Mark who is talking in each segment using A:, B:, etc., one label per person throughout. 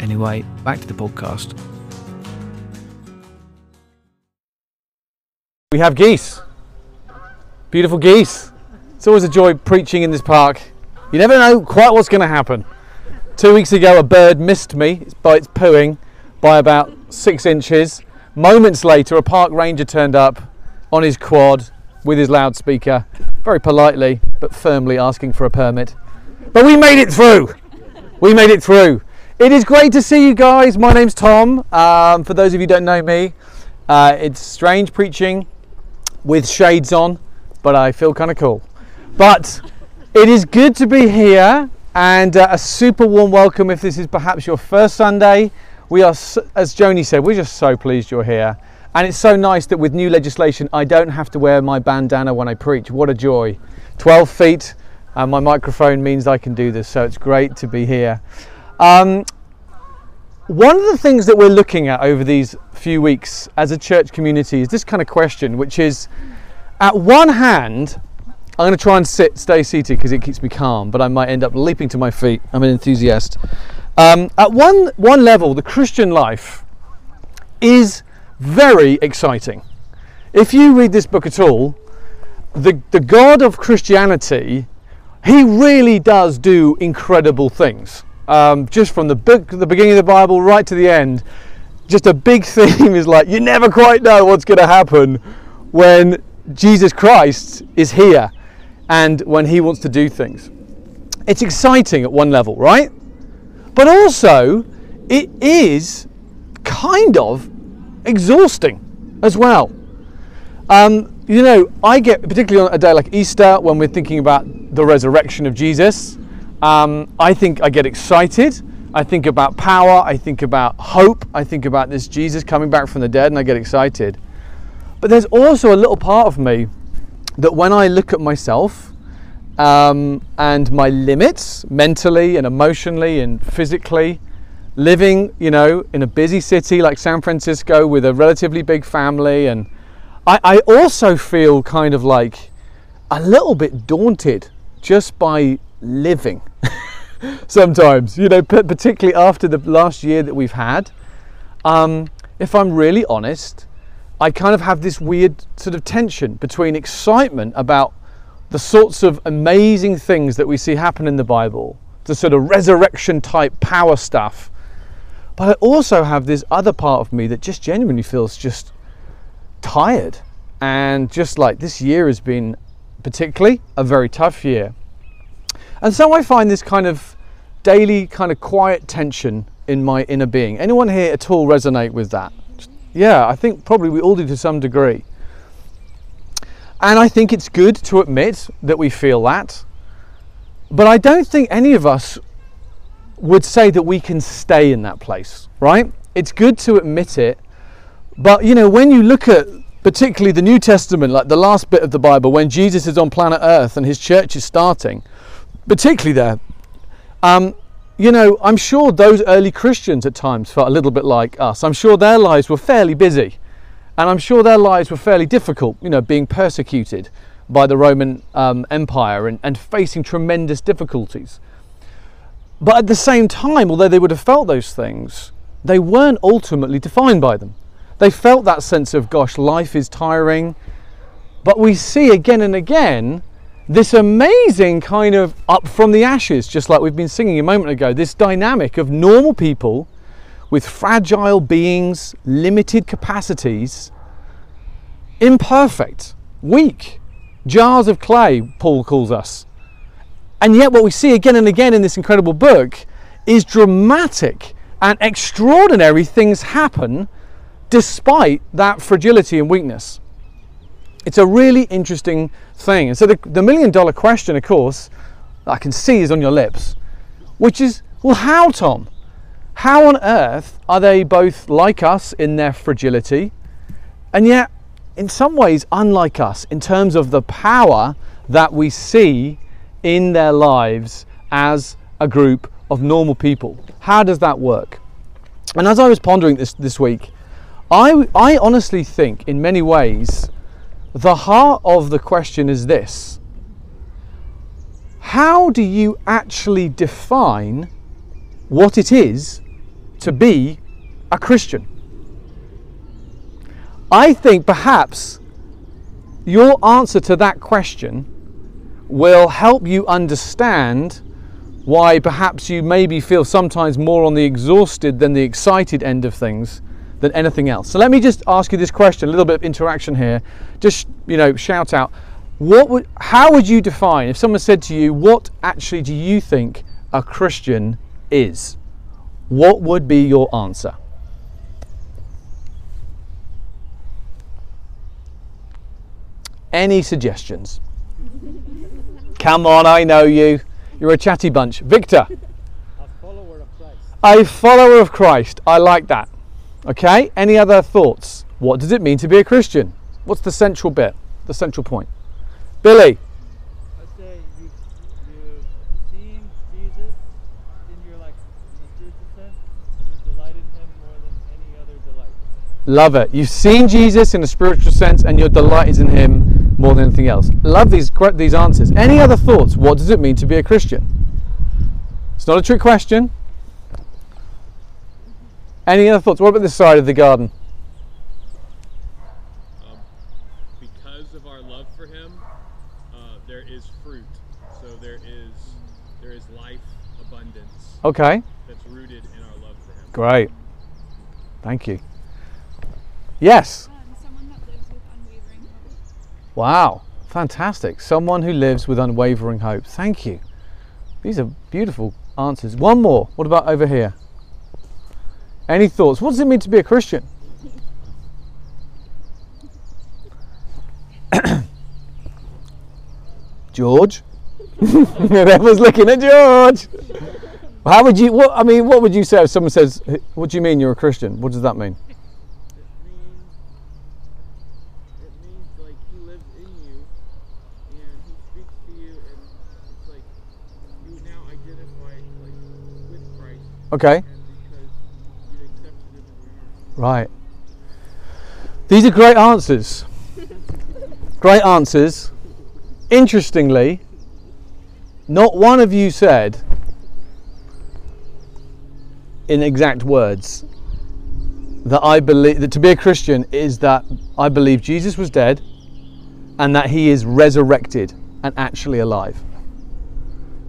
A: Anyway, back to the podcast.
B: We have geese. Beautiful geese. It's always a joy preaching in this park. You never know quite what's going to happen. Two weeks ago, a bird missed me by its pooing by about six inches. Moments later, a park ranger turned up on his quad with his loudspeaker, very politely but firmly asking for a permit. But we made it through. We made it through. It is great to see you guys. My name's Tom. Um, for those of you don't know me, uh, it's strange preaching with shades on, but I feel kind of cool. But it is good to be here and uh, a super warm welcome if this is perhaps your first Sunday. We are, as Joni said, we're just so pleased you're here. And it's so nice that with new legislation, I don't have to wear my bandana when I preach. What a joy. 12 feet, and my microphone means I can do this, so it's great to be here. Um, one of the things that we're looking at over these few weeks as a church community is this kind of question, which is at one hand, I'm going to try and sit, stay seated because it keeps me calm, but I might end up leaping to my feet. I'm an enthusiast. Um, at one, one level, the Christian life is very exciting. If you read this book at all, the, the God of Christianity, he really does do incredible things um, just from the book, the beginning of the Bible right to the end, just a big theme is like you never quite know what's going to happen when Jesus Christ is here and when he wants to do things. It's exciting at one level, right? But also, it is kind of exhausting as well. Um, you know, I get, particularly on a day like Easter, when we're thinking about the resurrection of Jesus, um, I think I get excited. I think about power. I think about hope. I think about this Jesus coming back from the dead, and I get excited. But there's also a little part of me that when I look at myself um, and my limits mentally and emotionally and physically, living, you know, in a busy city like San Francisco with a relatively big family, and I, I also feel kind of like a little bit daunted just by living sometimes, you know, particularly after the last year that we've had. Um, if I'm really honest, I kind of have this weird sort of tension between excitement about the sorts of amazing things that we see happen in the Bible, the sort of resurrection type power stuff. But I also have this other part of me that just genuinely feels just tired. And just like this year has been particularly a very tough year. And so I find this kind of daily, kind of quiet tension in my inner being. Anyone here at all resonate with that? Yeah, I think probably we all do to some degree. And I think it's good to admit that we feel that. But I don't think any of us would say that we can stay in that place, right? It's good to admit it. But you know, when you look at particularly the New Testament, like the last bit of the Bible, when Jesus is on planet Earth and his church is starting, particularly there. Um, you know, I'm sure those early Christians at times felt a little bit like us. I'm sure their lives were fairly busy, and I'm sure their lives were fairly difficult, you know, being persecuted by the Roman um, Empire and, and facing tremendous difficulties. But at the same time, although they would have felt those things, they weren't ultimately defined by them. They felt that sense of, gosh, life is tiring. But we see again and again this amazing kind of up from the ashes, just like we've been singing a moment ago, this dynamic of normal people with fragile beings, limited capacities, imperfect, weak, jars of clay, Paul calls us. And yet, what we see again and again in this incredible book is dramatic and extraordinary things happen despite that fragility and weakness. It's a really interesting thing. And so the, the million dollar question, of course, I can see is on your lips, which is, well, how, Tom? How on earth are they both like us in their fragility and yet in some ways unlike us in terms of the power that we see in their lives as a group of normal people? How does that work? And as I was pondering this this week, I, I honestly think in many ways the heart of the question is this How do you actually define what it is to be a Christian? I think perhaps your answer to that question will help you understand why perhaps you maybe feel sometimes more on the exhausted than the excited end of things than anything else. So let me just ask you this question, a little bit of interaction here. Just, you know, shout out. What would how would you define if someone said to you, what actually do you think a Christian is? What would be your answer? Any suggestions? Come on, I know you. You're a chatty bunch. Victor.
C: A follower of Christ.
B: A follower of Christ. I like that. Okay, any other thoughts? What does it mean to be a Christian? What's the central bit, the central point? Billy,
C: I'd say you've, you've seen Jesus in your like in the spiritual sense, and you delight in him more than any other delight.
B: love it. You've seen Jesus in a spiritual sense and your delight is in him more than anything else. Love these, these answers. Any other thoughts? What does it mean to be a Christian? It's not a trick question. Any other thoughts? What about this side of the garden?
D: um, because of our love for him, uh, there is fruit. So there is there is life abundance
B: Okay,
D: that's rooted in our love for him.
B: great. Thank you. Yes.
E: Um, someone that lives with unwavering hope.
B: Wow, fantastic. Someone who lives with unwavering hope. Thank you. These are beautiful answers. One more. What about over here? Any thoughts? What does it mean to be a Christian? George? Everyone's looking at George. How would you, what, I mean, what would you say if someone says, what do you mean you're a Christian? What does that mean?
C: It means it means like he lives in you, and he speaks to you, and it's like you now identify like with Christ,
B: Okay.
C: and because you accepted him in your heart.
B: Right. These are great answers. great answers. Interestingly, not one of you said in exact words that I believe that to be a Christian is that I believe Jesus was dead and that he is resurrected and actually alive.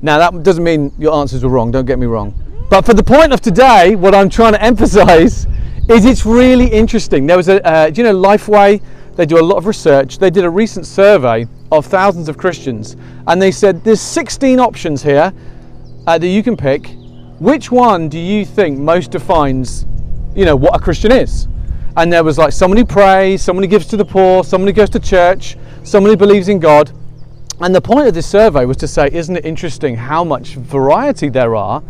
B: Now that doesn't mean your answers were wrong, don't get me wrong. But for the point of today, what I'm trying to emphasize is it's really interesting. There was a, uh, do you know, Lifeway? They do a lot of research. They did a recent survey of thousands of Christians, and they said there's 16 options here uh, that you can pick. Which one do you think most defines, you know, what a Christian is? And there was like someone who prays, someone who gives to the poor, someone who goes to church, someone who believes in God. And the point of this survey was to say, isn't it interesting how much variety there are?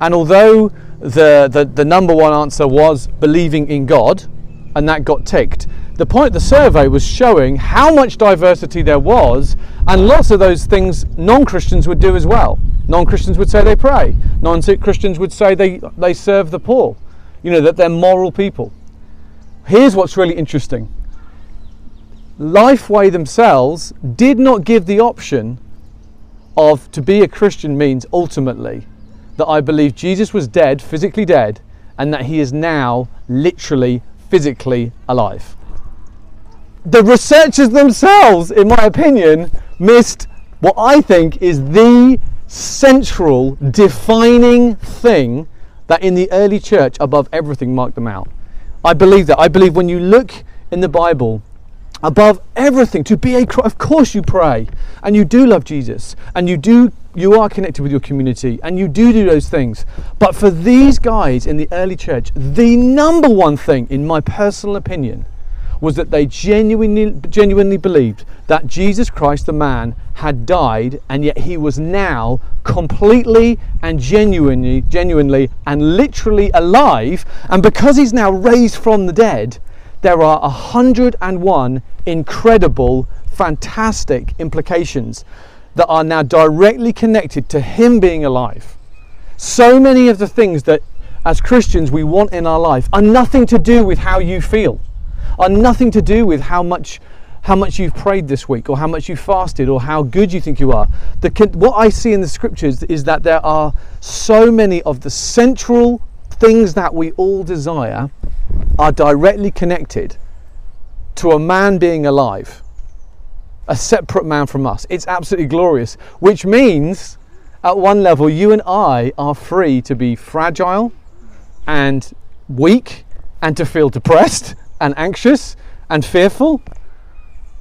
B: And although the, the, the number one answer was believing in God, and that got ticked, the point of the survey was showing how much diversity there was, and lots of those things non Christians would do as well. Non Christians would say they pray, non Christians would say they, they serve the poor, you know, that they're moral people. Here's what's really interesting Lifeway themselves did not give the option of to be a Christian means ultimately that I believe Jesus was dead, physically dead, and that he is now literally physically alive. The researchers themselves, in my opinion, missed what I think is the central defining thing that in the early church, above everything, marked them out. I believe that. I believe when you look in the Bible, above everything to be a of course you pray and you do love jesus and you do you are connected with your community and you do do those things but for these guys in the early church the number one thing in my personal opinion was that they genuinely, genuinely believed that Jesus Christ, the man, had died, and yet he was now completely and genuinely, genuinely and literally alive. And because he's now raised from the dead, there are 101 incredible, fantastic implications that are now directly connected to him being alive. So many of the things that as Christians we want in our life are nothing to do with how you feel, are nothing to do with how much how much you've prayed this week or how much you fasted or how good you think you are. The, what I see in the scriptures is that there are so many of the central things that we all desire are directly connected to a man being alive, a separate man from us. It's absolutely glorious, which means at one level, you and I are free to be fragile and weak and to feel depressed and anxious and fearful.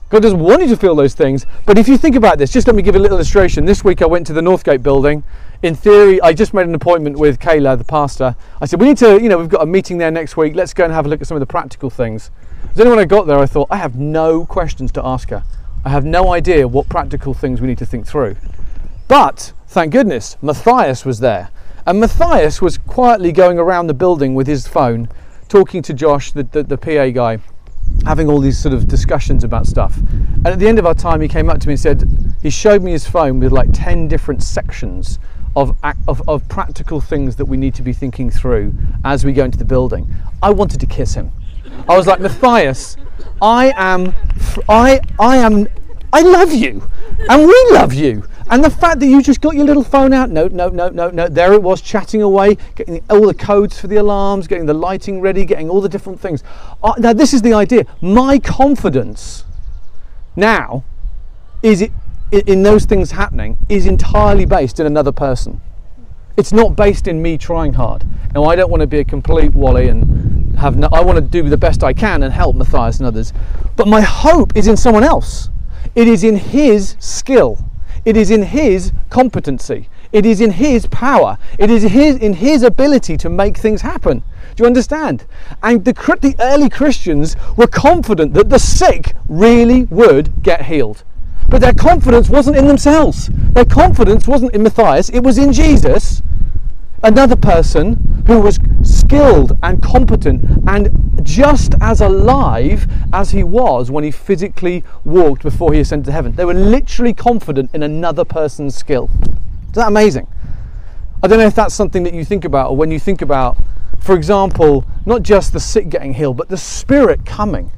B: God doesn't want you to feel those things. But if you think about this, just let me give a little illustration. This week I went to the Northgate building. In theory, I just made an appointment with Kayla, the pastor. I said, We need to, you know, we've got a meeting there next week. Let's go and have a look at some of the practical things. Then when I got there, I thought, I have no questions to ask her. I have no idea what practical things we need to think through. But thank goodness, Matthias was there. And Matthias was quietly going around the building with his phone, talking to Josh, the, the, the PA guy, having all these sort of discussions about stuff. And at the end of our time, he came up to me and said, he showed me his phone with like 10 different sections of, of, of practical things that we need to be thinking through as we go into the building. I wanted to kiss him. I was like, Matthias, I am, I, I am, I love you, and we love you. And the fact that you just got your little phone out, no, no, no, no, no, there it was, chatting away, getting all the codes for the alarms, getting the lighting ready, getting all the different things. Uh, now, this is the idea. My confidence now is it in those things happening is entirely based in another person. It's not based in me trying hard. Now, I don't want to be a complete wally and have no, I want to do the best I can and help Matthias and others. But my hope is in someone else. It is in his skill it is in His competency. It is in His power. It is his, in His ability to make things happen. Do you understand? And the, the early Christians were confident that the sick really would get healed. But their confidence wasn't in themselves. Their confidence wasn't in Matthias, it was in Jesus another person who was skilled and competent and just as alive as he was when he physically walked before he ascended to heaven. They were literally confident in another person's skill. Isn't that amazing? I don't know if that's something that you think about, or when you think about, for example, not just the sick getting healed, but the Spirit coming.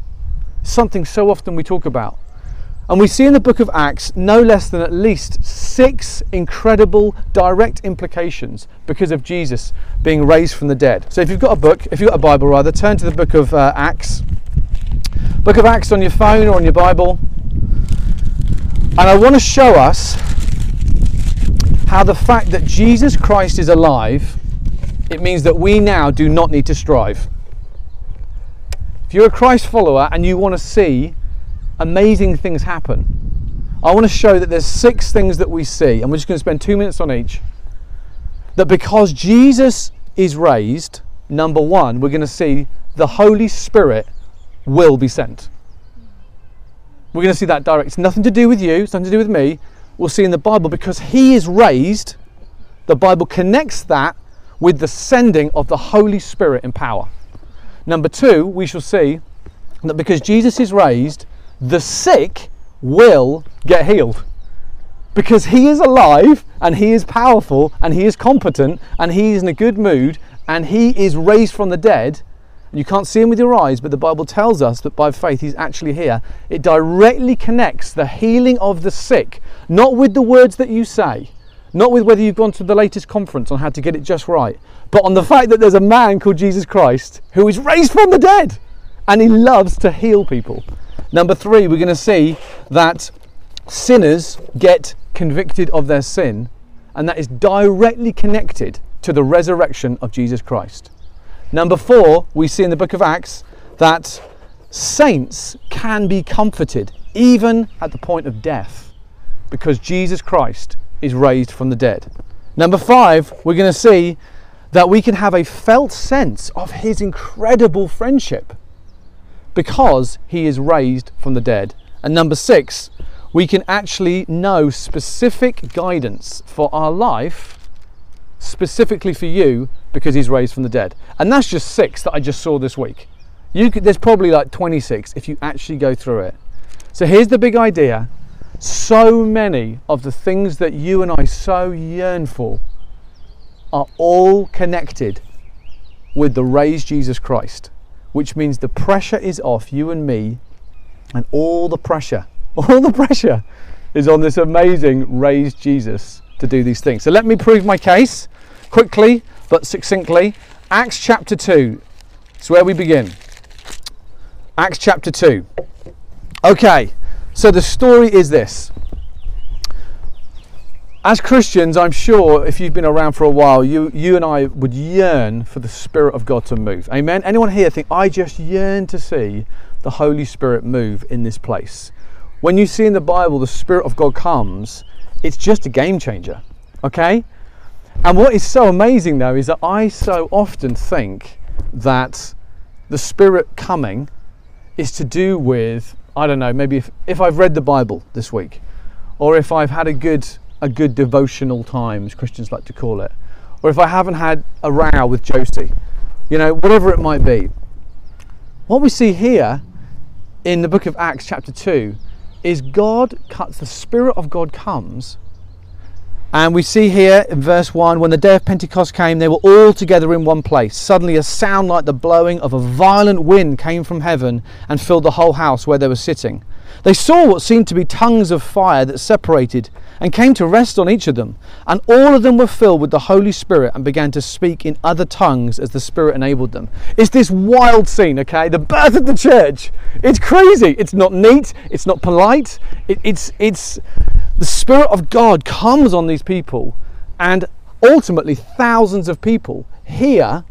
B: Something so often we talk about. And we see in the book of Acts no less than at least six incredible direct implications because of Jesus being raised from the dead. So if you've got a book, if you've got a Bible rather, turn to the book of uh, Acts. Book of Acts on your phone or on your Bible. And I want to show us how the fact that Jesus Christ is alive, it means that we now do not need to strive. If you're a Christ follower and you want to see amazing things happen. I want to show that there's six things that we see, and we're just going to spend two minutes on each. That because Jesus is raised, number one, we're going to see the Holy Spirit will be sent. We're going to see that direct. It's nothing to do with you, it's nothing to do with me. We'll see in the Bible because He is raised, the Bible connects that with the sending of the Holy Spirit in power. Number two, we shall see that because Jesus is raised, the sick will get healed because he is alive and he is powerful and he is competent and he is in a good mood and he is raised from the dead. You can't see him with your eyes, but the Bible tells us that by faith he's actually here. It directly connects the healing of the sick, not with the words that you say, not with whether you've gone to the latest conference on how to get it just right, but on the fact that there's a man called Jesus Christ who is raised from the dead and he loves to heal people. Number three, we're going to see that sinners get convicted of their sin, and that is directly connected to the resurrection of Jesus Christ. Number four, we see in the book of Acts that saints can be comforted even at the point of death because Jesus Christ is raised from the dead. Number five, we're going to see that we can have a felt sense of his incredible friendship because he is raised from the dead. And number six, we can actually know specific guidance for our life, specifically for you, because he's raised from the dead. And that's just six that I just saw this week. Could, there's probably like 26 if you actually go through it. So here's the big idea. So many of the things that you and I so yearn for are all connected with the raised Jesus Christ, which means the pressure is off you and me, and all the pressure, all the pressure is on this amazing raised Jesus to do these things. So let me prove my case quickly but succinctly. Acts chapter 2 is where we begin. Acts chapter 2. Okay, so the story is this. As Christians, I'm sure if you've been around for a while, you, you and I would yearn for the Spirit of God to move. Amen? Anyone here think, I just yearn to see the Holy Spirit move in this place? When you see in the Bible the Spirit of God comes, it's just a game changer. Okay? And what is so amazing though is that I so often think that the Spirit coming is to do with, I don't know, maybe if, if I've read the Bible this week, or if I've had a good a good devotional time, as Christians like to call it, or if I haven't had a row with Josie, you know, whatever it might be. What we see here in the book of Acts, chapter 2, is God cuts, the Spirit of God comes. And we see here in verse 1 when the day of Pentecost came, they were all together in one place. Suddenly, a sound like the blowing of a violent wind came from heaven and filled the whole house where they were sitting. They saw what seemed to be tongues of fire that separated and came to rest on each of them. And all of them were filled with the Holy Spirit and began to speak in other tongues as the Spirit enabled them. It's this wild scene, okay? The birth of the church. It's crazy. It's not neat. It's not polite. It, it's, it's the Spirit of God comes on these people, and ultimately, thousands of people hear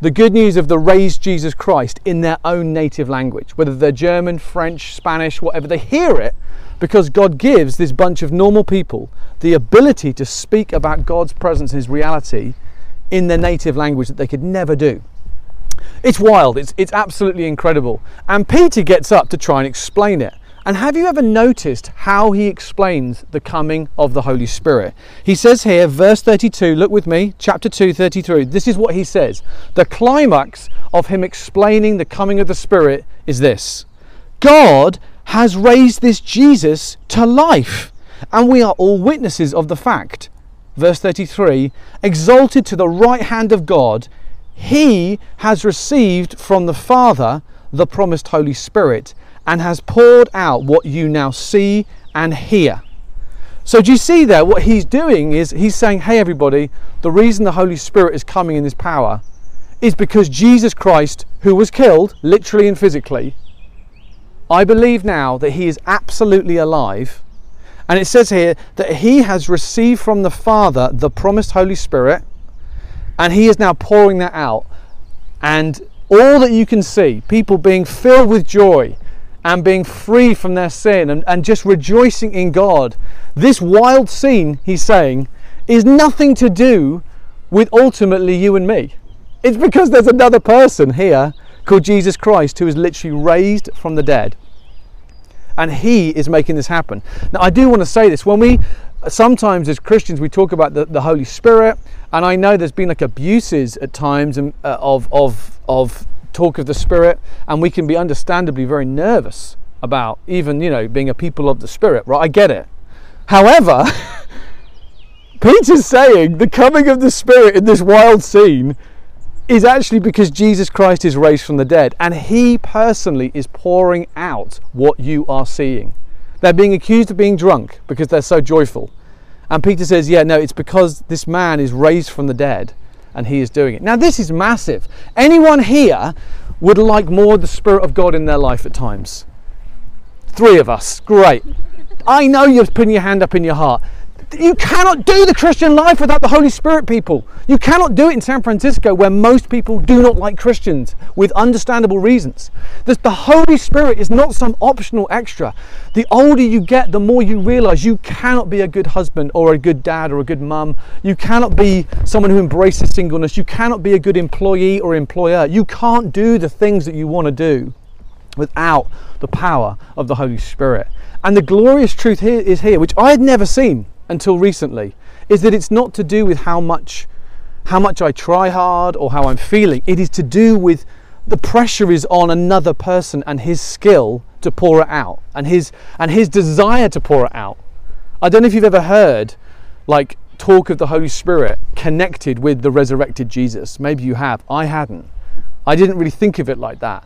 B: the good news of the raised Jesus Christ in their own native language, whether they're German, French, Spanish, whatever, they hear it because God gives this bunch of normal people the ability to speak about God's presence and His reality in their native language that they could never do. It's wild, it's, it's absolutely incredible. And Peter gets up to try and explain it. And have you ever noticed how he explains the coming of the Holy Spirit? He says here, verse 32, look with me, chapter 2, 33. This is what he says. The climax of him explaining the coming of the Spirit is this God has raised this Jesus to life, and we are all witnesses of the fact. Verse 33 Exalted to the right hand of God, he has received from the Father the promised Holy Spirit and has poured out what you now see and hear. So, do you see there? What he's doing is he's saying, Hey, everybody, the reason the Holy Spirit is coming in this power is because Jesus Christ, who was killed, literally and physically, I believe now that he is absolutely alive. And it says here that he has received from the Father the promised Holy Spirit, and he is now pouring that out. And all that you can see, people being filled with joy, and being free from their sin and, and just rejoicing in God. This wild scene, he's saying, is nothing to do with ultimately you and me. It's because there's another person here called Jesus Christ who is literally raised from the dead. And he is making this happen. Now, I do want to say this when we sometimes as Christians we talk about the, the Holy Spirit, and I know there's been like abuses at times uh, of, of, of talk of the Spirit, and we can be understandably very nervous about even, you know, being a people of the Spirit, right? I get it. However, Peter's saying the coming of the Spirit in this wild scene is actually because Jesus Christ is raised from the dead, and He personally is pouring out what you are seeing. They're being accused of being drunk because they're so joyful. And Peter says, Yeah, no, it's because this man is raised from the dead and he is doing it. Now, this is massive. Anyone here would like more the Spirit of God in their life at times? Three of us. Great. I know you're putting your hand up in your heart. You cannot do the Christian life without the Holy Spirit, people. You cannot do it in San Francisco where most people do not like Christians with understandable reasons. the Holy Spirit is not some optional extra. The older you get, the more you realize you cannot be a good husband or a good dad or a good mum. You cannot be someone who embraces singleness. You cannot be a good employee or employer. You can't do the things that you want to do without the power of the Holy Spirit. And the glorious truth here is here, which I had never seen until recently, is that it's not to do with how much how much I try hard or how I'm feeling. It is to do with the pressure is on another person and his skill to pour it out and his and his desire to pour it out. I don't know if you've ever heard like talk of the Holy Spirit connected with the resurrected Jesus. Maybe you have. I hadn't. I didn't really think of it like that.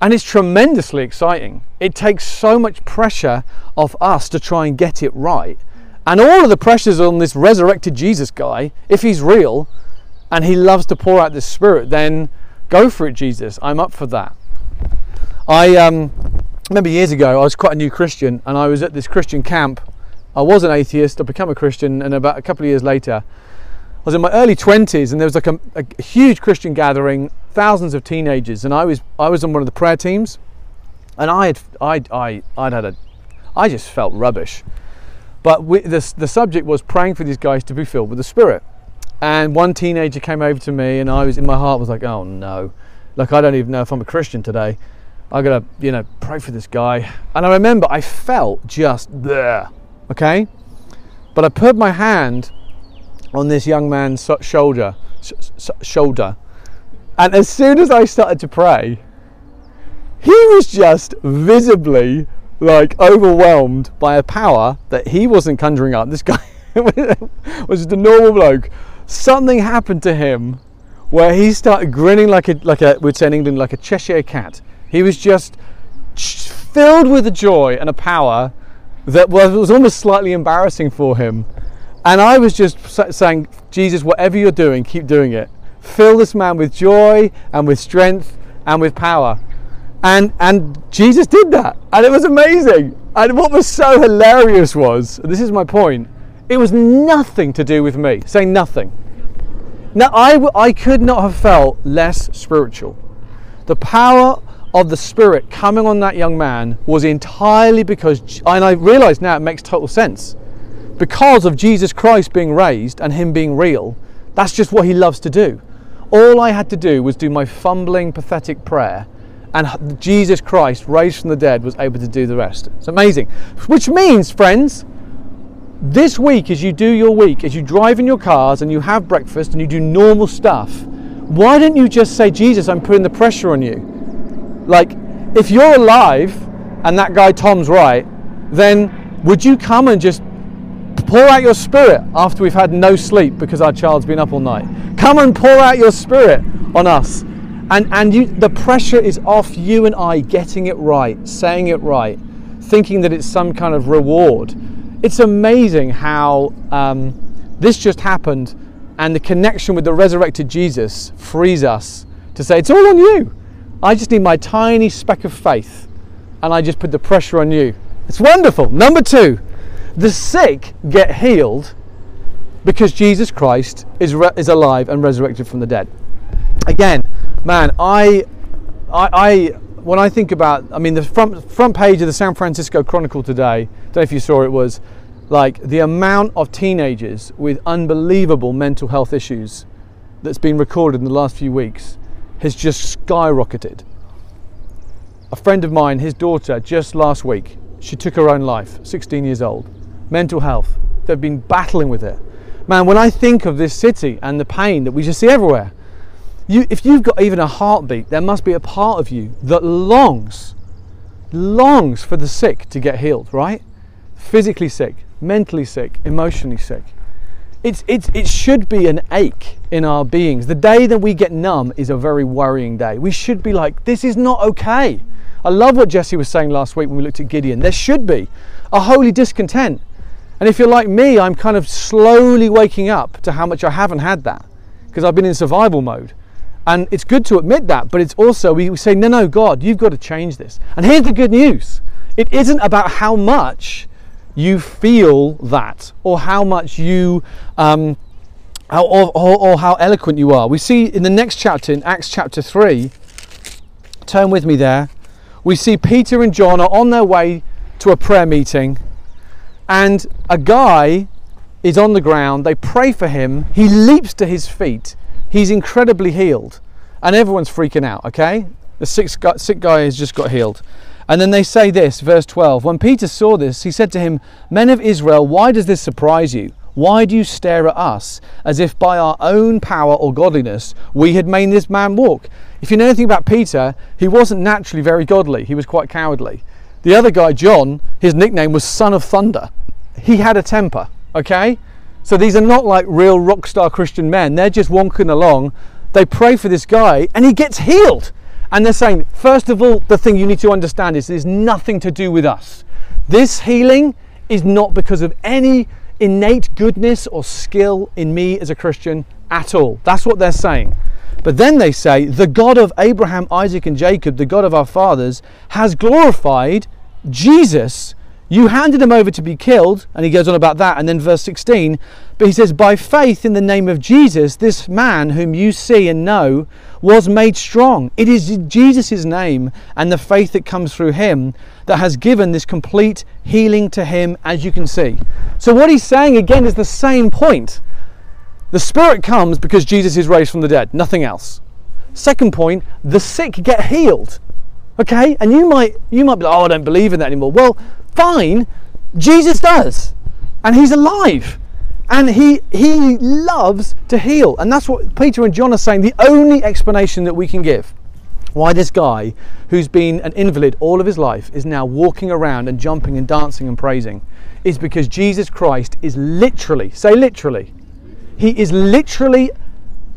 B: And it's tremendously exciting. It takes so much pressure off us to try and get it right. And all of the pressures on this resurrected Jesus guy, if he's real and he loves to pour out the Spirit, then go for it, Jesus. I'm up for that. I um, remember years ago, I was quite a new Christian and I was at this Christian camp. I was an atheist, I became a Christian, and about a couple of years later, I was in my early 20s and there was like a, a huge Christian gathering, thousands of teenagers, and I was I was on one of the prayer teams, and I had I I I'd had a I just felt rubbish, but we, the the subject was praying for these guys to be filled with the Spirit, and one teenager came over to me, and I was in my heart was like, oh no, like I don't even know if I'm a Christian today. I gotta you know pray for this guy, and I remember I felt just there, okay, but I put my hand on this young man's shoulder, sh- sh- shoulder, and as soon as I started to pray, he was just visibly like overwhelmed by a power that he wasn't conjuring up. This guy was just a normal bloke. Something happened to him where he started grinning like a like a we'd say in England like a Cheshire cat. He was just filled with a joy and a power that was, was almost slightly embarrassing for him. And I was just saying, Jesus, whatever you're doing, keep doing it. Fill this man with joy and with strength and with power. And and Jesus did that. And it was amazing. And what was so hilarious was, this is my point, it was nothing to do with me, saying nothing. Now, I could not have felt less spiritual. The power of the Spirit coming on that young man was entirely because, and I realize now it makes total sense, because of Jesus Christ being raised and Him being real. That's just what He loves to do. All I had to do was do my fumbling, pathetic prayer, and Jesus Christ, raised from the dead, was able to do the rest. It's amazing. Which means, friends, this week, as you do your week, as you drive in your cars and you have breakfast and you do normal stuff, why don't you just say, Jesus, I'm putting the pressure on you? Like, if you're alive and that guy Tom's right, then would you come and just pour out your spirit after we've had no sleep because our child's been up all night? Come and pour out your spirit on us. And, and you, the pressure is off you and I getting it right, saying it right, thinking that it's some kind of reward. It's amazing how um, this just happened and the connection with the resurrected Jesus frees us to say, It's all on you. I just need my tiny speck of faith and I just put the pressure on you. It's wonderful. Number two, the sick get healed because Jesus Christ is, re- is alive and resurrected from the dead. Again, man, I, I, I, when I think about, I mean, the front front page of the San Francisco Chronicle today. Don't know if you saw it. Was like the amount of teenagers with unbelievable mental health issues that's been recorded in the last few weeks has just skyrocketed. A friend of mine, his daughter, just last week, she took her own life, 16 years old. Mental health. They've been battling with it. Man, when I think of this city and the pain that we just see everywhere, you, if you've got even a heartbeat, there must be a part of you that longs, longs for the sick to get healed, right? Physically sick, mentally sick, emotionally sick. It's, it's, it should be an ache in our beings. The day that we get numb is a very worrying day. We should be like, this is not okay. I love what Jesse was saying last week when we looked at Gideon. There should be a holy discontent. And if you're like me, I'm kind of slowly waking up to how much I haven't had that because I've been in survival mode. And it's good to admit that, but it's also, we say, no, no, God, you've got to change this. And here's the good news it isn't about how much you feel that or how much you, um, or, or, or how eloquent you are. We see in the next chapter, in Acts chapter 3, turn with me there, we see Peter and John are on their way to a prayer meeting, and a guy is on the ground. They pray for him. He leaps to his feet. He's incredibly healed, and everyone's freaking out. Okay, The sick guy, sick guy has just got healed. And then they say this, verse 12. When Peter saw this, he said to him, Men of Israel, why does this surprise you? Why do you stare at us as if by our own power or godliness we had made this man walk? If you know anything about Peter, he wasn't naturally very godly, he was quite cowardly. The other guy, John, his nickname was Son of Thunder. He had a temper, okay? So these are not like real rock star Christian men. They're just walking along. They pray for this guy and he gets healed. And they're saying, first of all, the thing you need to understand is there's nothing to do with us. This healing is not because of any innate goodness or skill in me as a Christian at all. That's what they're saying. But then they say, the God of Abraham, Isaac, and Jacob, the God of our fathers, has glorified Jesus. You handed him over to be killed, and he goes on about that. And then verse 16, but he says, By faith in the name of Jesus, this man whom you see and know was made strong. It is Jesus' name and the faith that comes through him that has given this complete healing to him, as you can see. So, what he's saying again is the same point. The Spirit comes because Jesus is raised from the dead, nothing else. Second point, the sick get healed. Okay? And you might you might be like, oh, I don't believe in that anymore. Well, fine, Jesus does. And he's alive. And he he loves to heal. And that's what Peter and John are saying. The only explanation that we can give why this guy who's been an invalid all of his life is now walking around and jumping and dancing and praising is because Jesus Christ is literally, say literally, he is literally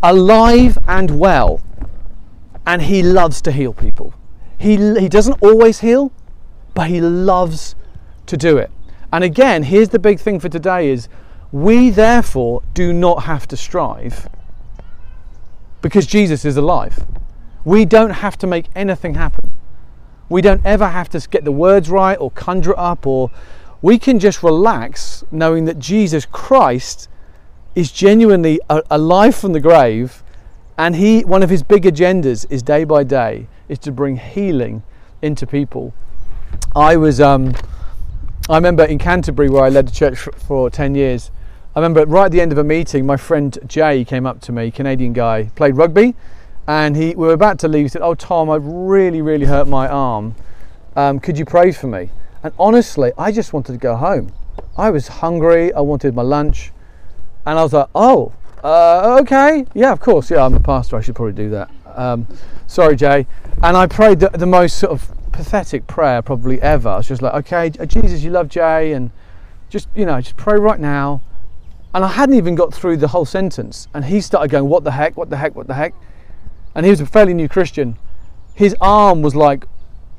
B: alive and well, and he loves to heal people. He, he doesn't always heal, but he loves to do it. And again, here's the big thing for today is we therefore do not have to strive because Jesus is alive. We don't have to make anything happen. We don't ever have to get the words right or conjure it up or we can just relax knowing that Jesus Christ is genuinely alive from the grave and he one of his big agendas is day by day is to bring healing into people i was um i remember in canterbury where i led a church for, for 10 years i remember right at the end of a meeting my friend jay came up to me canadian guy played rugby and he we were about to leave he said oh tom I've really really hurt my arm. Um, could you pray for me? And honestly i just wanted to go home. I was hungry i wanted my lunch and I was like, oh, uh, okay, yeah, of course, yeah, I'm a pastor, I should probably do that. Um, sorry, Jay. And I prayed the, the, most sort of pathetic prayer probably ever. I was just like, okay, Jesus, you love Jay, and just, you know, just pray right now. And I hadn't even got through the whole sentence. And he started going, what the heck, what the heck, what the heck? And he was a fairly new Christian. His arm was like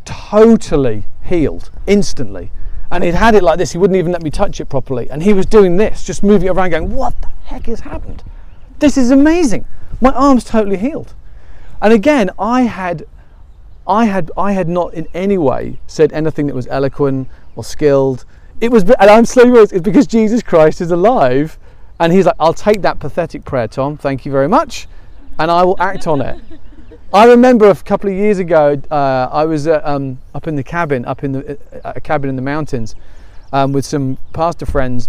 B: totally healed instantly and he'd had it like this. He wouldn't even let me touch it properly. And he was doing this, just moving around, going, What the heck has happened? This is amazing. My arm's totally healed. And again, I had I had I had not in any way said anything that was eloquent or skilled. It was and I'm slowly it's because Jesus Christ is alive and he's like, I'll take that pathetic prayer, Tom, thank you very much, and I will act on it. I remember a couple of years ago, uh, I was uh, um, up in the cabin, up in the uh, a cabin in the mountains, um, with some pastor friends,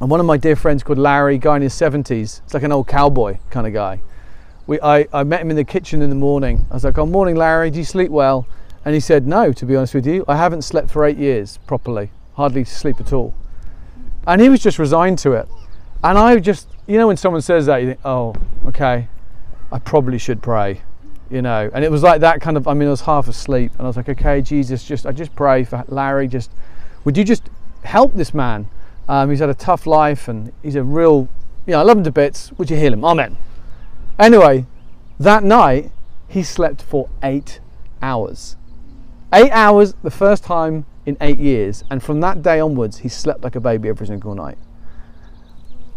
B: and one of my dear friends called Larry, guy in his seventies. It's like an old cowboy kind of guy. We, I, I met him in the kitchen in the morning. I was like, "Oh, morning, Larry. Do you sleep well?" And he said, "No, to be honest with you, I haven't slept for eight years properly. Hardly sleep at all." And he was just resigned to it. And I just, you know, when someone says that, you think, "Oh, okay, I probably should pray." you know and it was like that kind of i mean i was half asleep and i was like okay jesus just i just pray for larry just would you just help this man um, he's had a tough life and he's a real you know i love him to bits would you heal him amen anyway that night he slept for eight hours eight hours the first time in eight years and from that day onwards he slept like a baby every single night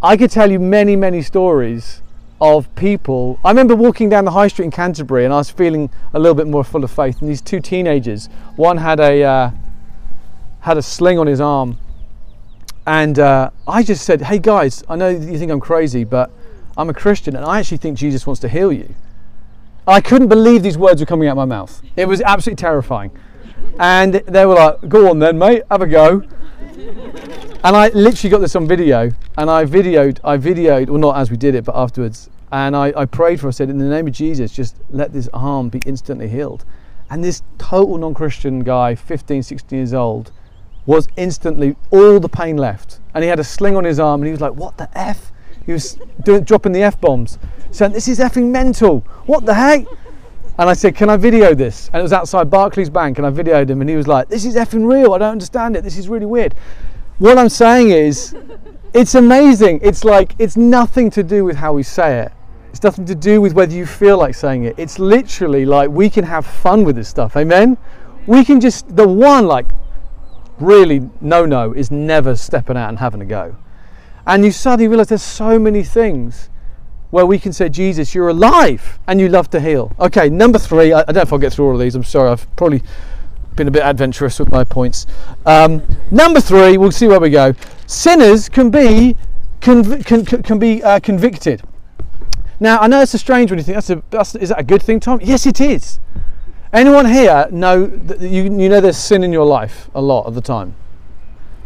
B: i could tell you many many stories of people. I remember walking down the high street in Canterbury and I was feeling a little bit more full of faith. And these two teenagers, one had a uh, had a sling on his arm, and uh, I just said, "Hey guys, I know you think I'm crazy, but I'm a Christian, and I actually think Jesus wants to heal you." I couldn't believe these words were coming out of my mouth. It was absolutely terrifying. And they were like, "Go on then, mate, have a go." And I literally got this on video, and I videoed, I videoed, well not as we did it, but afterwards, And I, I prayed for I said, In the name of Jesus, just let this arm be instantly healed. And this total non Christian guy, 15, 16 years old, was instantly all the pain left. And he had a sling on his arm and he was like, What the F? He was doing, dropping the F bombs, saying, This is effing mental. What the heck? And I said, Can I video this? And it was outside Barclays Bank, and I videoed him, and he was like, This is effing real. I don't understand it. This is really weird. What I'm saying is, it's amazing. It's like, it's nothing to do with how we say it. It's nothing to do with whether you feel like saying it. It's literally like we can have fun with this stuff. Amen? We can just, the one, like, really no no is never stepping out and having a go. And you suddenly realize there's so many things where we can say, Jesus, you're alive and you love to heal. Okay, number three, I, I don't know if I'll get through all of these, I'm sorry, I've probably been a bit adventurous with my points. Um, number three, we'll see where we go. Sinners can be, conv- can, can, be uh, convicted. Now, I know it's a strange one. you think, that's a, that's, is that a good thing, Tom? Yes, it is. Anyone here know that you, you know there's sin in your life a lot of the time?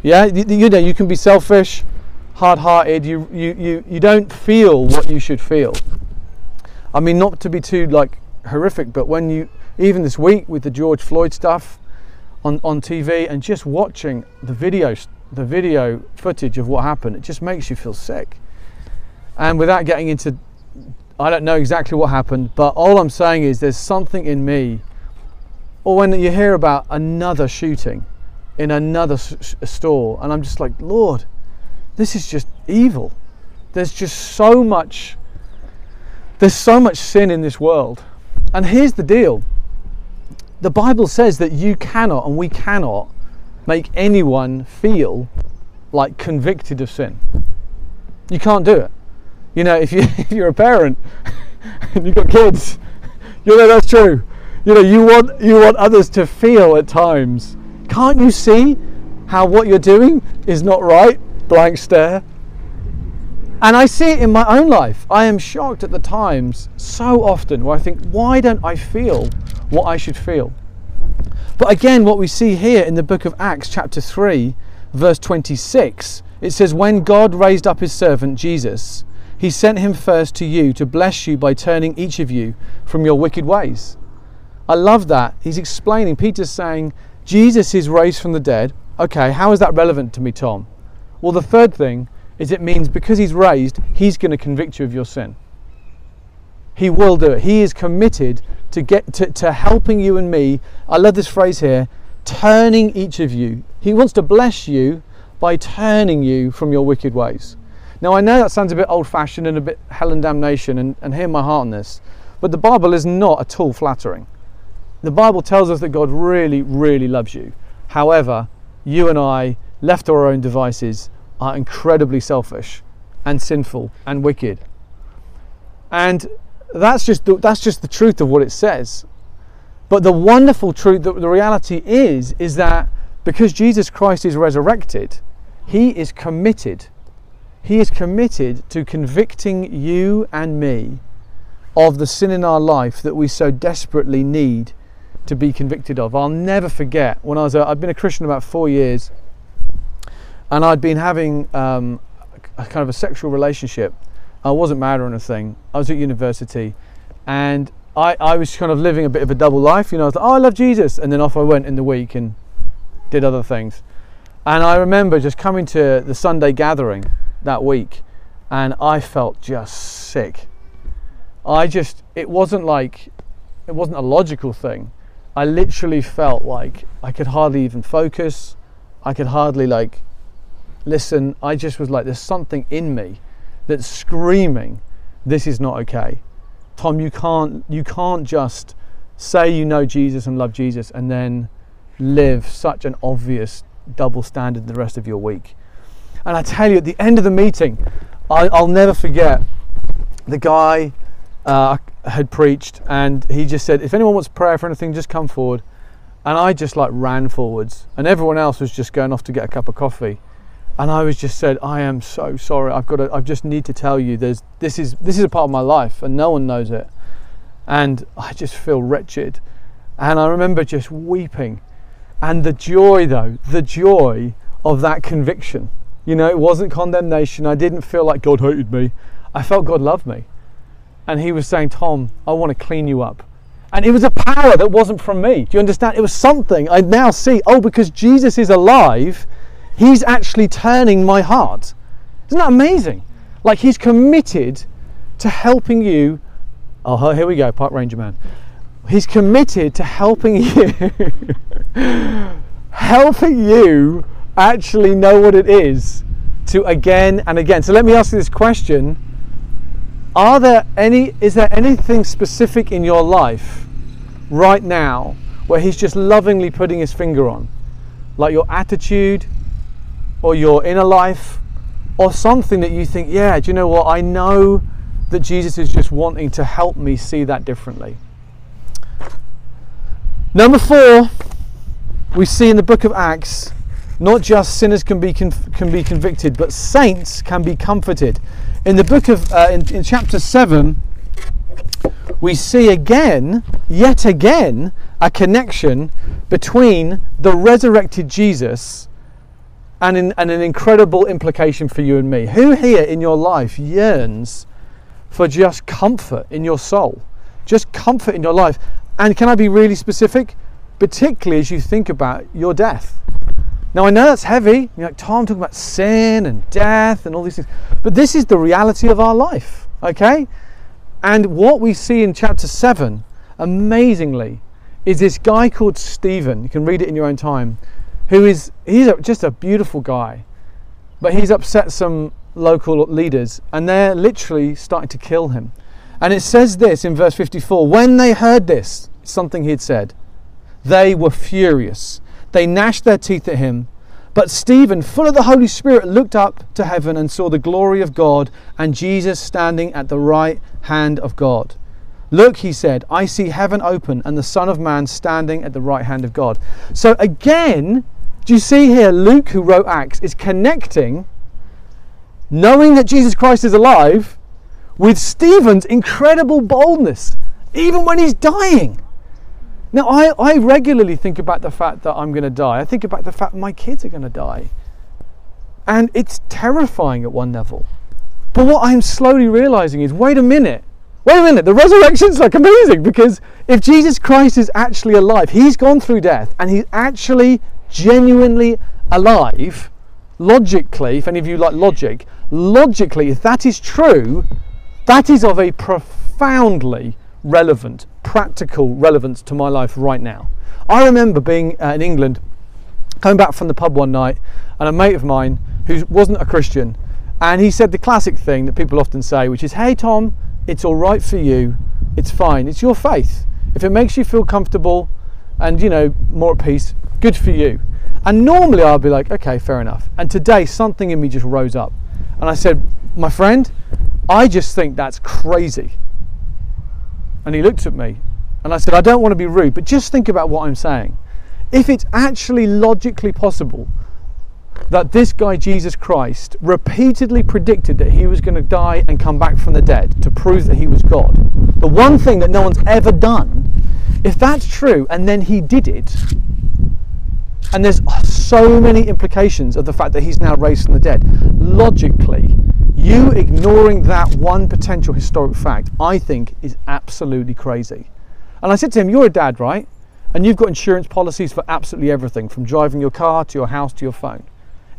B: Yeah, you, you know, you can be selfish, hard-hearted. You, you, you, you don't feel what you should feel. I mean, not to be too like horrific, but when you even this week with the George Floyd stuff on, on TV and just watching the videos, the video footage of what happened, it just makes you feel sick. And without getting into, I don't know exactly what happened, but all I'm saying is there's something in me. Or when you hear about another shooting in another s- store, and I'm just like, Lord, this is just evil. There's just so much there's so much sin in this world. And here's the deal. The Bible says that you cannot and we cannot make anyone feel like convicted of sin. You can't do it. You know, if you if you're a parent and you've got kids, you know that's true. You know, you want you want others to feel at times. Can't you see how what you're doing is not right? Blank stare. And I see it in my own life. I am shocked at the times so often where I think, why don't I feel what I should feel? But again, what we see here in the book of Acts, chapter 3, verse 26, it says, When God raised up his servant Jesus, he sent him first to you to bless you by turning each of you from your wicked ways. I love that. He's explaining, Peter's saying, Jesus is raised from the dead. Okay, how is that relevant to me, Tom? Well, the third thing is it means because he's raised, he's going to convict you of your sin. He will do it. He is committed to get to, to helping you and me. I love this phrase here, turning each of you. He wants to bless you by turning you from your wicked ways. Now I know that sounds a bit old fashioned and a bit hell and damnation, and, and hear my heart on this, but the Bible is not at all flattering. The Bible tells us that God really, really loves you. However, you and I, left to our own devices, are incredibly selfish and sinful and wicked. And that's just the, that's just the truth of what it says. But the wonderful truth, the, the reality is, is that because Jesus Christ is resurrected, He is committed. He is committed to convicting you and me of the sin in our life that we so desperately need to be convicted of. I'll never forget when I was, a, I've been a Christian about four years, and I'd been having um, a kind of a sexual relationship. I wasn't married or anything. I was at university, and I, I was kind of living a bit of a double life. You know, I was like, oh, I love Jesus, and then off I went in the week and did other things. And I remember just coming to the Sunday gathering that week, and I felt just sick. I just, it wasn't like, it wasn't a logical thing. I literally felt like I could hardly even focus. I could hardly like listen. I just was like, there's something in me that's screaming, this is not okay. Tom, you can't, you can't just say you know Jesus and love Jesus and then live such an obvious double standard the rest of your week. And I tell you, at the end of the meeting, I, I'll never forget the guy uh, had preached, and he just said, "If anyone wants prayer for anything, just come forward." And I just like ran forwards, and everyone else was just going off to get a cup of coffee. And I was just said, "I am so sorry. I've got to. I just need to tell you, there's this is this is a part of my life, and no one knows it." And I just feel wretched, and I remember just weeping, and the joy though, the joy of that conviction. You know, it wasn't condemnation. I didn't feel like God hated me. I felt God loved me. and he was saying, Tom, I want to clean you up. And it was a power that wasn't from me. Do you understand? It was something I now see. Oh, because Jesus is alive, he's actually turning my heart. Isn't that amazing? Like he's committed to helping you. Oh, here we go, Park Ranger man. He's committed to helping you, helping you actually know what it is to again and again. So let me ask you this question are there any is there anything specific in your life right now where he's just lovingly putting his finger on like your attitude or your inner life or something that you think yeah do you know what? I know that jesus is just wanting to help me see that differently. Number four we see in the book of acts not just sinners can be conv- can be convicted but saints can be comforted. In the book of uh, in, in chapter 7 we see again yet again a connection between the resurrected jesus and, in, and an incredible implication for you and me who here in your life yearns for just comfort in your soul just comfort in your life and can i be really specific particularly as you think about your death now I know that's heavy. You're like, Tom, talking about sin and death and all these things. But this is the reality of our life, okay? And what we see in chapter 7, amazingly, is this guy called Stephen. You can read it in your own time. Who is, he's just a beautiful guy. But he's upset some local leaders and they're literally starting to kill him. And it says this in verse 54 when they heard this, something he'd said, they were furious they gnashed their teeth at him. But Stephen, full of the Holy Spirit, looked up to heaven and saw the glory of God and Jesus standing at the right hand of God. Look, he said, I see heaven open and the Son of Man standing at the right hand of God. So again, do you see here, Luke, who wrote Acts, is connecting knowing that Jesus Christ is alive with Stephen's incredible boldness, even when he's dying. Now, I, I regularly think about the fact that I'm going to die. I think about the fact my kids are going to die. And it's terrifying at one level. But what I'm slowly realizing is wait a minute. Wait a minute. The resurrection's like amazing because if Jesus Christ is actually alive, he's gone through death and he's actually genuinely alive. Logically, if any of you like logic, logically, if that is true, that is of a profoundly relevant, practical relevance to my life right now. I remember being uh, in England, coming back from the pub one night, and a mate of mine who wasn't a Christian, and he said the classic thing that people often say, which is, Hey, Tom, it's all right for you, it's fine, it's your faith. If it makes you feel comfortable and, you know, more at peace, good for you. And normally I'd be like, okay, fair enough. And today something in me just rose up. And I said, my friend, I just think that's crazy. And he looked at me and I said, I don't want to be rude, but just think about what I'm saying. If it's actually logically possible that this guy, Jesus Christ, repeatedly predicted that he was going to die and come back from the dead to prove that he was God, the one thing that no one's ever done, if that's true and then he did it, and there's so many implications of the fact that he's now raised from the dead, logically, you ignoring that one potential historic fact, I think, is absolutely crazy. And I said to him, You're a dad, right? And you've got insurance policies for absolutely everything, from driving your car to your house to your phone.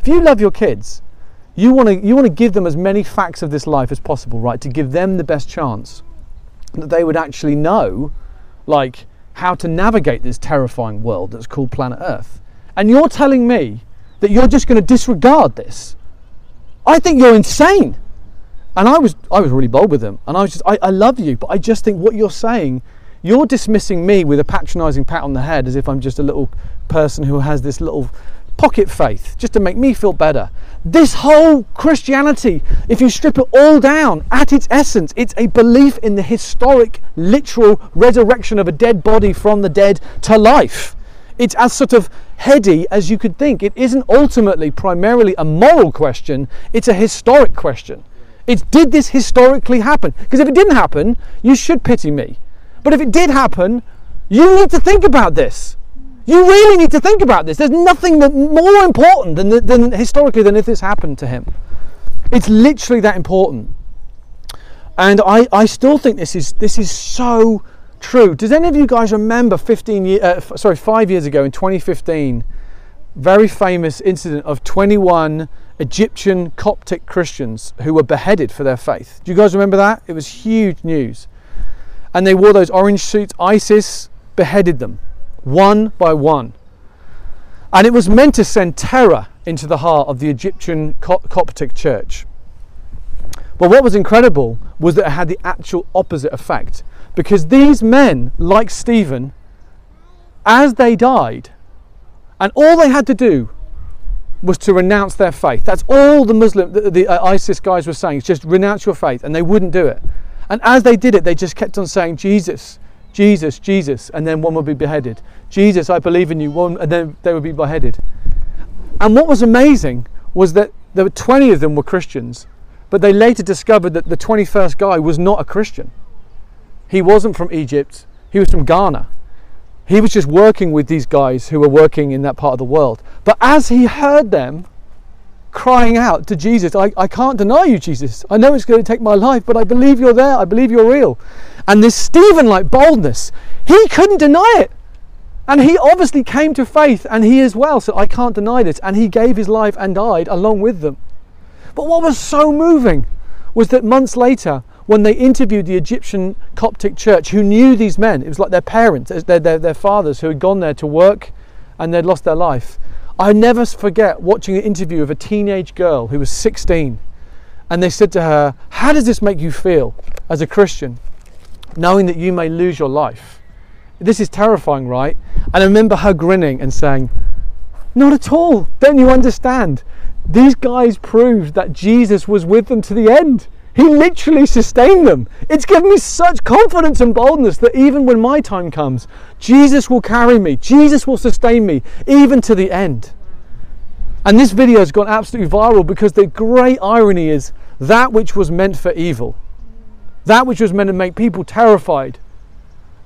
B: If you love your kids, you want to you want to give them as many facts of this life as possible, right? To give them the best chance that they would actually know, like how to navigate this terrifying world that's called planet Earth. And you're telling me that you're just going to disregard this I think you're insane. And I was, I was really bold with him. And I was just, I, I love you, but I just think what you're saying, you're dismissing me with a patronizing pat on the head as if I'm just a little person who has this little pocket faith just to make me feel better. This whole Christianity, if you strip it all down at its essence, it's a belief in the historic, literal resurrection of a dead body from the dead to life. It's as sort of heady as you could think. It isn't ultimately primarily a moral question, it's a historic question. It's did this historically happen? Because if it didn't happen, you should pity me. But if it did happen, you need to think about this. You really need to think about this. There's nothing more important than, than historically than if this happened to him. It's literally that important. And I, I still think this is this is so true. Does any of you guys remember 15 year, uh, f- sorry, five years ago in 2015, very famous incident of 21 Egyptian Coptic Christians who were beheaded for their faith? Do you guys remember that? It was huge news. And they wore those orange suits. ISIS beheaded them, one by one. And it was meant to send terror into the heart of the Egyptian Co- Coptic church. But what was incredible was that it had the actual opposite effect. Because these men, like Stephen, as they died, and all they had to do was to renounce their faith. That's all the Muslim, the, the uh, ISIS guys were saying, just renounce your faith, and they wouldn't do it. And as they did it, they just kept on saying, Jesus, Jesus, Jesus, and then one would be beheaded. Jesus, I believe in you, one, and then they would be beheaded. And what was amazing was that there were 20 of them were Christians, but they later discovered that the 21st guy was not a Christian. He wasn't from Egypt, he was from Ghana. He was just working with these guys who were working in that part of the world. But as he heard them crying out to Jesus, I, I can't deny you, Jesus. I know it's going to take my life, but I believe you're there. I believe you're real. And this Stephen like boldness, he couldn't deny it. And he obviously came to faith, and he as well said, I can't deny this. And he gave his life and died along with them. But what was so moving was that months later, when they interviewed the Egyptian Coptic church who knew these men, it was like their parents, uh, their, their, their fathers who had gone there to work and they'd lost their life. I never forget watching an interview of a teenage girl who was 16 and they said to her, How does this make you feel as a Christian, knowing that you may lose your life? This is terrifying, right? And I remember her grinning and saying, Not at all. Don't you understand? These guys proved that Jesus was with them to the end. He literally sustained them. It's given me such confidence and boldness that even when my time comes, Jesus will carry me, Jesus will sustain me, even to the end. And this video has gone absolutely viral because the great irony is that which was meant for evil, that which was meant to make people terrified.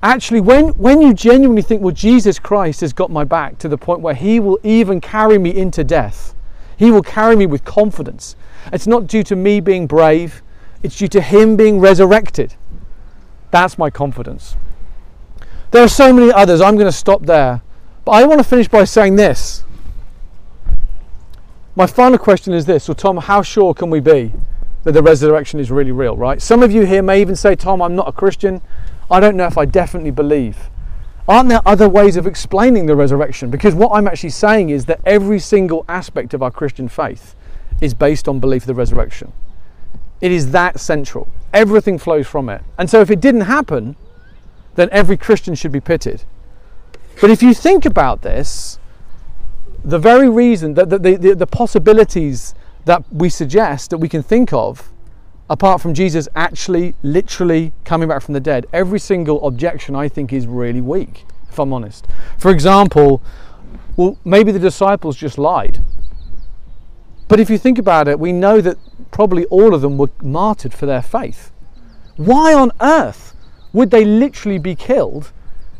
B: Actually, when, when you genuinely think, well, Jesus Christ has got my back to the point where he will even carry me into death, he will carry me with confidence. It's not due to me being brave, it's due to him being resurrected. That's my confidence. There are so many others. I'm going to stop there. But I want to finish by saying this. My final question is this. So, Tom, how sure can we be that the resurrection is really real, right? Some of you here may even say, Tom, I'm not a Christian. I don't know if I definitely believe. Aren't there other ways of explaining the resurrection? Because what I'm actually saying is that every single aspect of our Christian faith is based on belief of the resurrection. It is that central. Everything flows from it. And so if it didn't happen, then every Christian should be pitied. But if you think about this, the very reason that the, the, the, the possibilities that we suggest that we can think of, apart from Jesus actually literally coming back from the dead, every single objection I think is really weak, if I'm honest. For example, well, maybe the disciples just lied. But if you think about it, we know that probably all of them were martyred for their faith. Why on earth would they literally be killed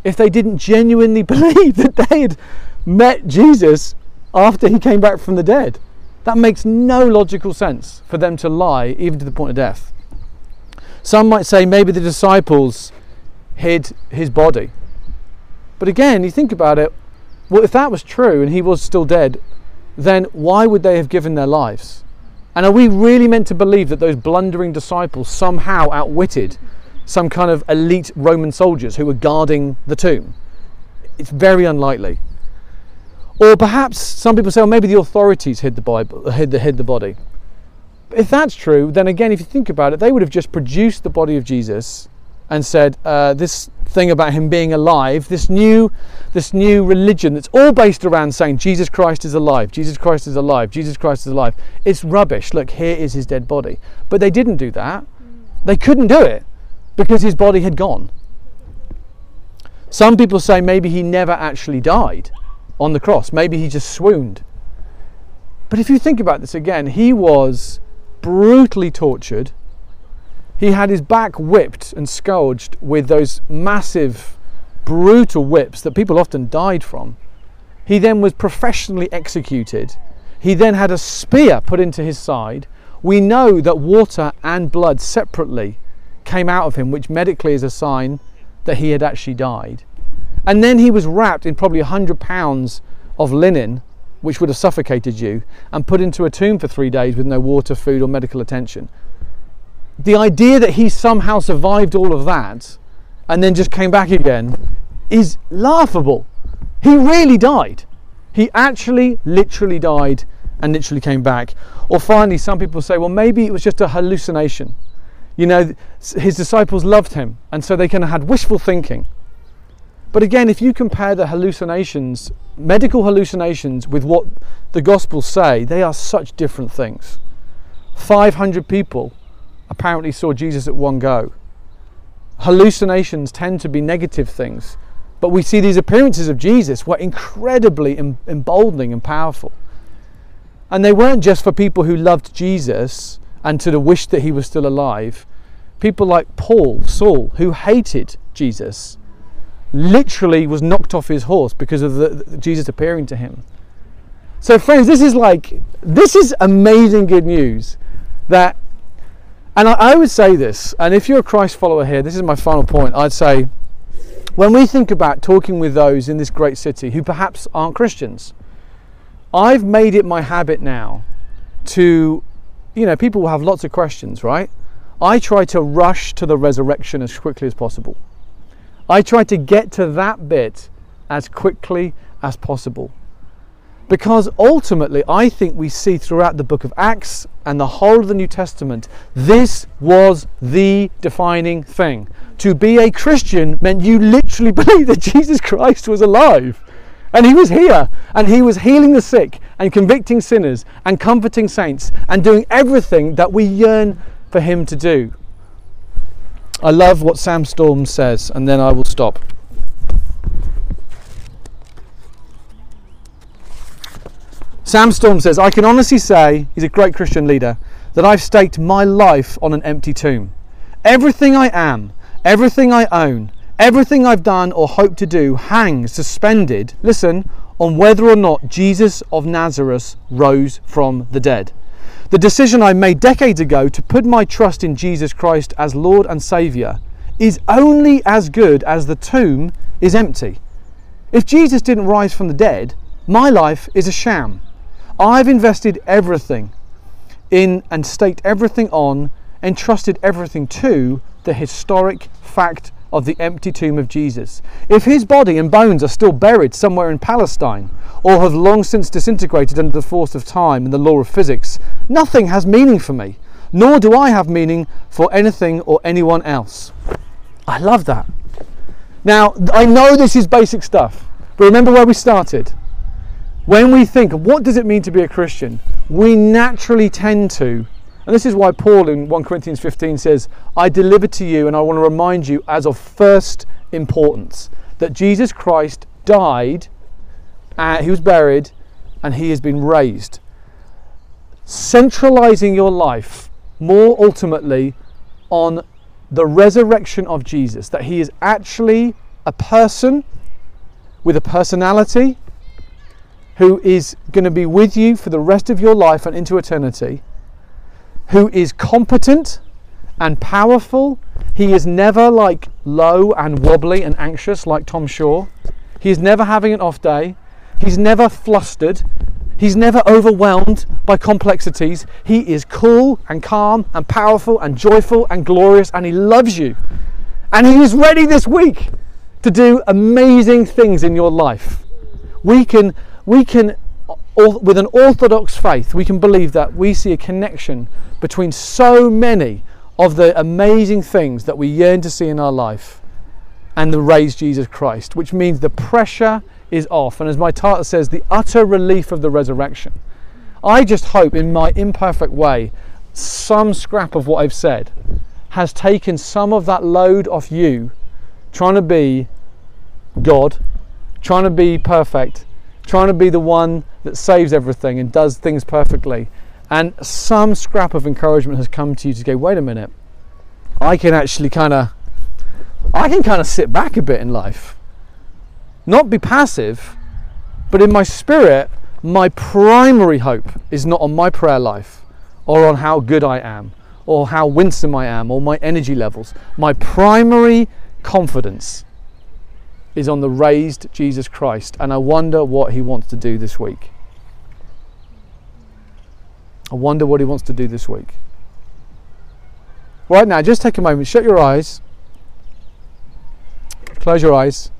B: if they didn't genuinely believe that they had met Jesus after he came back from the dead? That makes no logical sense for them to lie, even to the point of death. Some might say maybe the disciples hid his body. But again, you think about it, well, if that was true and he was still dead, then why would they have given their lives? And are we really meant to believe that those blundering disciples somehow outwitted some kind of elite Roman soldiers who were guarding the tomb? It's very unlikely. Or perhaps some people say, well, maybe the authorities hid the Bible, hid the, hid the body. If that's true, then again, if you think about it, they would have just produced the body of Jesus and said, uh, this thing about him being alive, this new, this new religion that's all based around saying Jesus Christ is alive, Jesus Christ is alive, Jesus Christ is alive. It's rubbish. Look, here is his dead body. But they didn't do that. They couldn't do it because his body had gone. Some people say maybe he never actually died on the cross. Maybe he just swooned. But if you think about this again, he was brutally tortured. He had his back whipped and scourged with those massive, brutal whips that people often died from. He then was professionally executed. He then had a spear put into his side. We know that water and blood separately came out of him, which medically is a sign that he had actually died. And then he was wrapped in probably 100 pounds of linen, which would have suffocated you, and put into a tomb for three days with no water, food, or medical attention. The idea that he somehow survived all of that and then just came back again is laughable. He really died. He actually, literally died and literally came back. Or finally, some people say, well, maybe it was just a hallucination. You know, his disciples loved him, and so they kind of had wishful thinking. But again, if you compare the hallucinations, medical hallucinations, with what the Gospels say, they are such different things. 500 people apparently saw Jesus at one go. Hallucinations tend to be negative things, but we see these appearances of Jesus were incredibly em- emboldening and powerful. And they weren't just for people who loved Jesus and to the wish that he was still alive. People like Paul, Saul, who hated Jesus, literally was knocked off his horse because of the, the- Jesus appearing to him. So, friends, this is like this is amazing good news. That, and I, I would say this, and if you're a Christ follower here, this is my final point. I'd say, when we think about talking with those in this great city who perhaps aren't Christians, I've made it my habit now to, you know, people will have lots of questions, right? I try to rush to the resurrection as quickly as possible. I try to get to that bit as quickly as possible. Because ultimately, I think we see throughout the book of Acts and the whole of the New Testament, this was the defining thing. To be a Christian meant you literally believed that Jesus Christ was alive. And he was here, and he was healing the sick, and convicting sinners, and comforting saints, and doing everything that we yearn for him to do. I love what Sam Storm says, and then I will stop. Sam Storm says, I can honestly say, he's a great Christian leader, that I've staked my life on an empty tomb. Everything I am, everything I own, everything I've done or hope to do hangs suspended, listen, on whether or not Jesus of Nazareth rose from the dead. The decision I made decades ago to put my trust in Jesus Christ as Lord and Saviour is only as good as the tomb is empty. If Jesus didn't rise from the dead, my life is a sham. I've invested everything in and staked everything on and trusted everything to the historic fact of the empty tomb of Jesus. If his body and bones are still buried somewhere in Palestine or have long since disintegrated under the force of time and the law of physics, nothing has meaning for me, nor do I have meaning for anything or anyone else. I love that. Now, I know this is basic stuff, but remember where we started. When we think, what does it mean to be a Christian? We naturally tend to, and this is why Paul in 1 Corinthians 15 says, I deliver to you and I want to remind you as of first importance that Jesus Christ died, uh, he was buried, and he has been raised. Centralizing your life more ultimately on the resurrection of Jesus, that he is actually a person with a personality who is going to be with you for the rest of your life and into eternity, who is competent and powerful. He is never like low and wobbly and anxious like Tom Shaw. He is never having an off day. He's never flustered. He's never overwhelmed by complexities. He is cool and calm and powerful and joyful and glorious and he loves you. And he is ready this week to do amazing things in your life. We can we can with an orthodox faith we can believe that we see a connection between so many of the amazing things that we yearn to see in our life and the raised Jesus Christ, which means the pressure is off. And as my title says, the utter relief of the resurrection. I just hope, in my imperfect way, some scrap of what I've said has taken some of that load off you trying to be God, trying to be perfect, trying to be the one that saves everything and does things perfectly. And some scrap of encouragement has come to you to go, wait a minute, I can actually kind of I can kind of sit back a bit in life. Not be passive, but in my spirit, my primary hope is not on my prayer life or on how good I am or how winsome I am or my energy levels. My primary confidence is on the raised Jesus Christ, and I wonder what he wants to do this week. I wonder what he wants to do this week. Right now, just take a moment, shut your eyes, close your eyes.